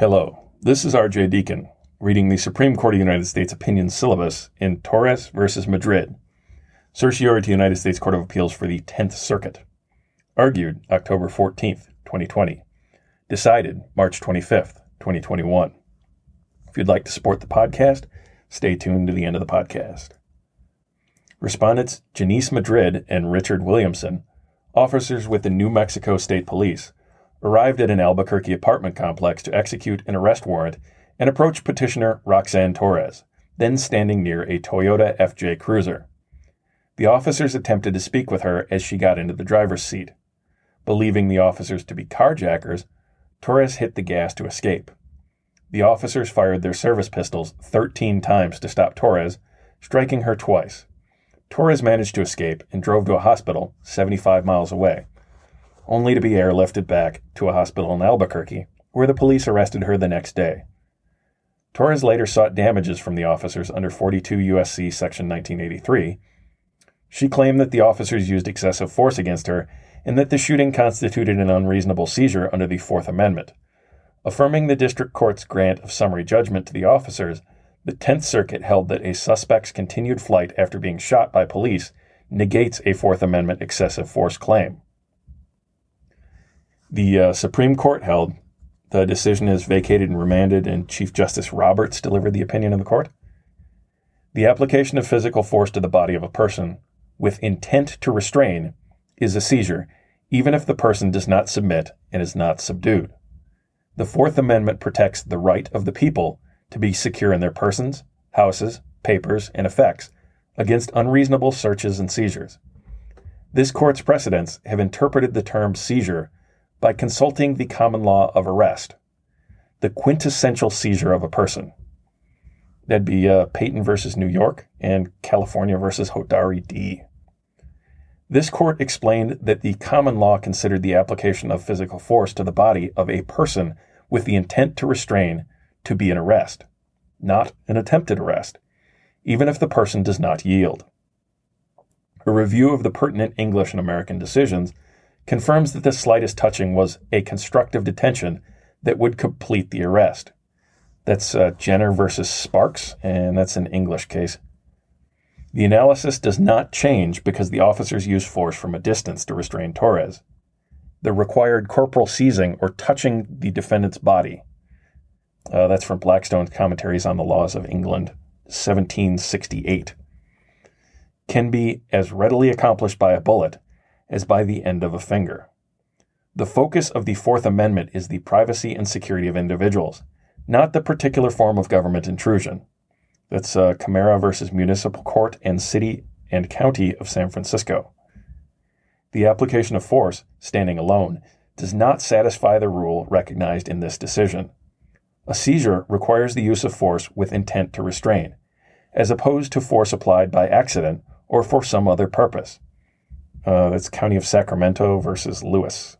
Hello, this is RJ Deacon reading the Supreme Court of the United States opinion syllabus in Torres versus Madrid, certiorari to United States Court of Appeals for the 10th Circuit. Argued October 14th, 2020. Decided March 25th, 2021. If you'd like to support the podcast, stay tuned to the end of the podcast. Respondents Janice Madrid and Richard Williamson, officers with the New Mexico State Police, arrived at an Albuquerque apartment complex to execute an arrest warrant and approached petitioner Roxanne Torres, then standing near a Toyota FJ Cruiser. The officers attempted to speak with her as she got into the driver's seat. Believing the officers to be carjackers, Torres hit the gas to escape. The officers fired their service pistols 13 times to stop Torres, striking her twice. Torres managed to escape and drove to a hospital 75 miles away only to be airlifted back to a hospital in Albuquerque, where the police arrested her the next day. Torres later sought damages from the officers under 42 U.S.C. Section 1983. She claimed that the officers used excessive force against her and that the shooting constituted an unreasonable seizure under the Fourth Amendment. Affirming the district court's grant of summary judgment to the officers, the Tenth Circuit held that a suspect's continued flight after being shot by police negates a Fourth Amendment excessive force claim. The uh, Supreme Court held the decision is vacated and remanded, and Chief Justice Roberts delivered the opinion of the court. The application of physical force to the body of a person with intent to restrain is a seizure, even if the person does not submit and is not subdued. The Fourth Amendment protects the right of the people to be secure in their persons, houses, papers, and effects against unreasonable searches and seizures. This court's precedents have interpreted the term seizure by consulting the common law of arrest, the quintessential seizure of a person. That'd be uh, Payton versus New York and California versus Hodari D. This court explained that the common law considered the application of physical force to the body of a person with the intent to restrain to be an arrest, not an attempted arrest, even if the person does not yield. A review of the pertinent English and American decisions confirms that the slightest touching was a constructive detention that would complete the arrest. That's uh, Genner versus Sparks, and that's an English case. The analysis does not change because the officers used force from a distance to restrain Torres. The required corporal seizing or touching the defendant's body. Uh, that's from Blackstone's Commentaries on the Laws of England, 1768. Can be as readily accomplished by a bullet as by the end of a finger. The focus of the Fourth Amendment is the privacy and security of individuals, not the particular form of government intrusion. That's uh, Camara versus Municipal Court and City and County of San Francisco. The application of force, standing alone, does not satisfy the rule recognized in this decision. A seizure requires the use of force with intent to restrain, as opposed to force applied by accident or for some other purpose. Uh, that's County of Sacramento versus Lewis.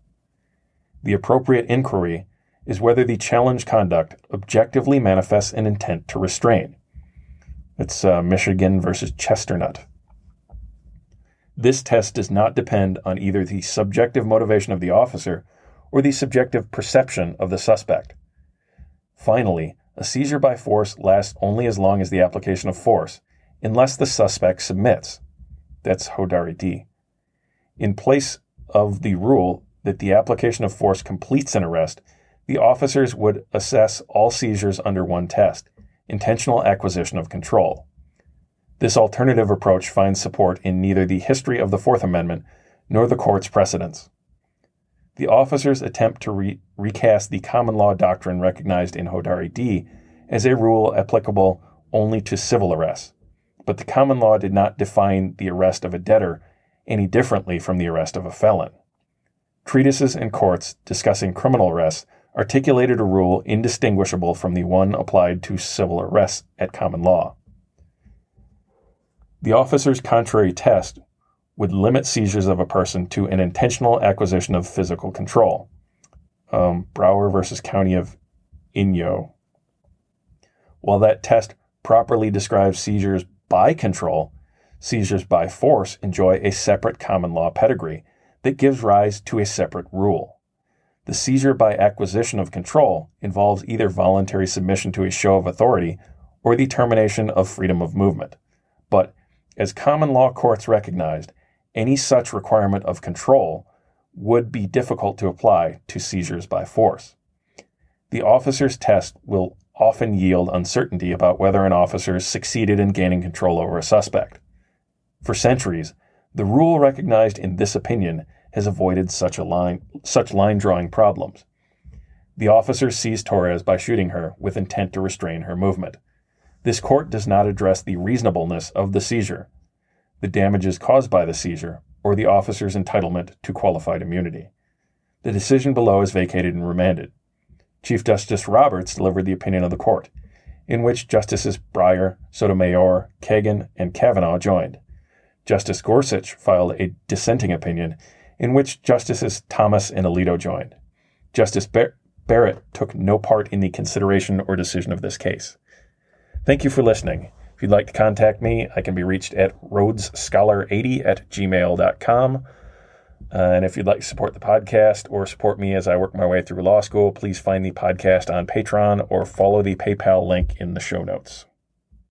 The appropriate inquiry is whether the challenge conduct objectively manifests an intent to restrain. It's uh, Michigan versus Chesternut. This test does not depend on either the subjective motivation of the officer or the subjective perception of the suspect. Finally, a seizure by force lasts only as long as the application of force, unless the suspect submits. That's Hodari D in place of the rule that the application of force completes an arrest, the officers would assess all seizures under one test intentional acquisition of control. This alternative approach finds support in neither the history of the Fourth Amendment nor the court's precedents. The officers attempt to re- recast the common law doctrine recognized in Hodari D as a rule applicable only to civil arrests, but the common law did not define the arrest of a debtor any differently from the arrest of a felon. Treatises and courts discussing criminal arrests articulated a rule indistinguishable from the one applied to civil arrests at common law. The officer's contrary test would limit seizures of a person to an intentional acquisition of physical control. Um, Brower versus County of Inyo. While that test properly describes seizures by control, Seizures by force enjoy a separate common law pedigree that gives rise to a separate rule. The seizure by acquisition of control involves either voluntary submission to a show of authority or the termination of freedom of movement. But, as common law courts recognized, any such requirement of control would be difficult to apply to seizures by force. The officer's test will often yield uncertainty about whether an officer succeeded in gaining control over a suspect. For centuries, the rule recognized in this opinion has avoided such line such line drawing problems. The officer seized Torres by shooting her with intent to restrain her movement. This court does not address the reasonableness of the seizure, the damages caused by the seizure, or the officer's entitlement to qualified immunity. The decision below is vacated and remanded. Chief Justice Roberts delivered the opinion of the court, in which Justices Breyer, Sotomayor, Kagan, and Kavanaugh joined. Justice Gorsuch filed a dissenting opinion, in which Justices Thomas and Alito joined. Justice Bar- Barrett took no part in the consideration or decision of this case. Thank you for listening. If you'd like to contact me, I can be reached at rhodesscholar80 at gmail.com. Uh, and if you'd like to support the podcast or support me as I work my way through law school, please find the podcast on Patreon or follow the PayPal link in the show notes.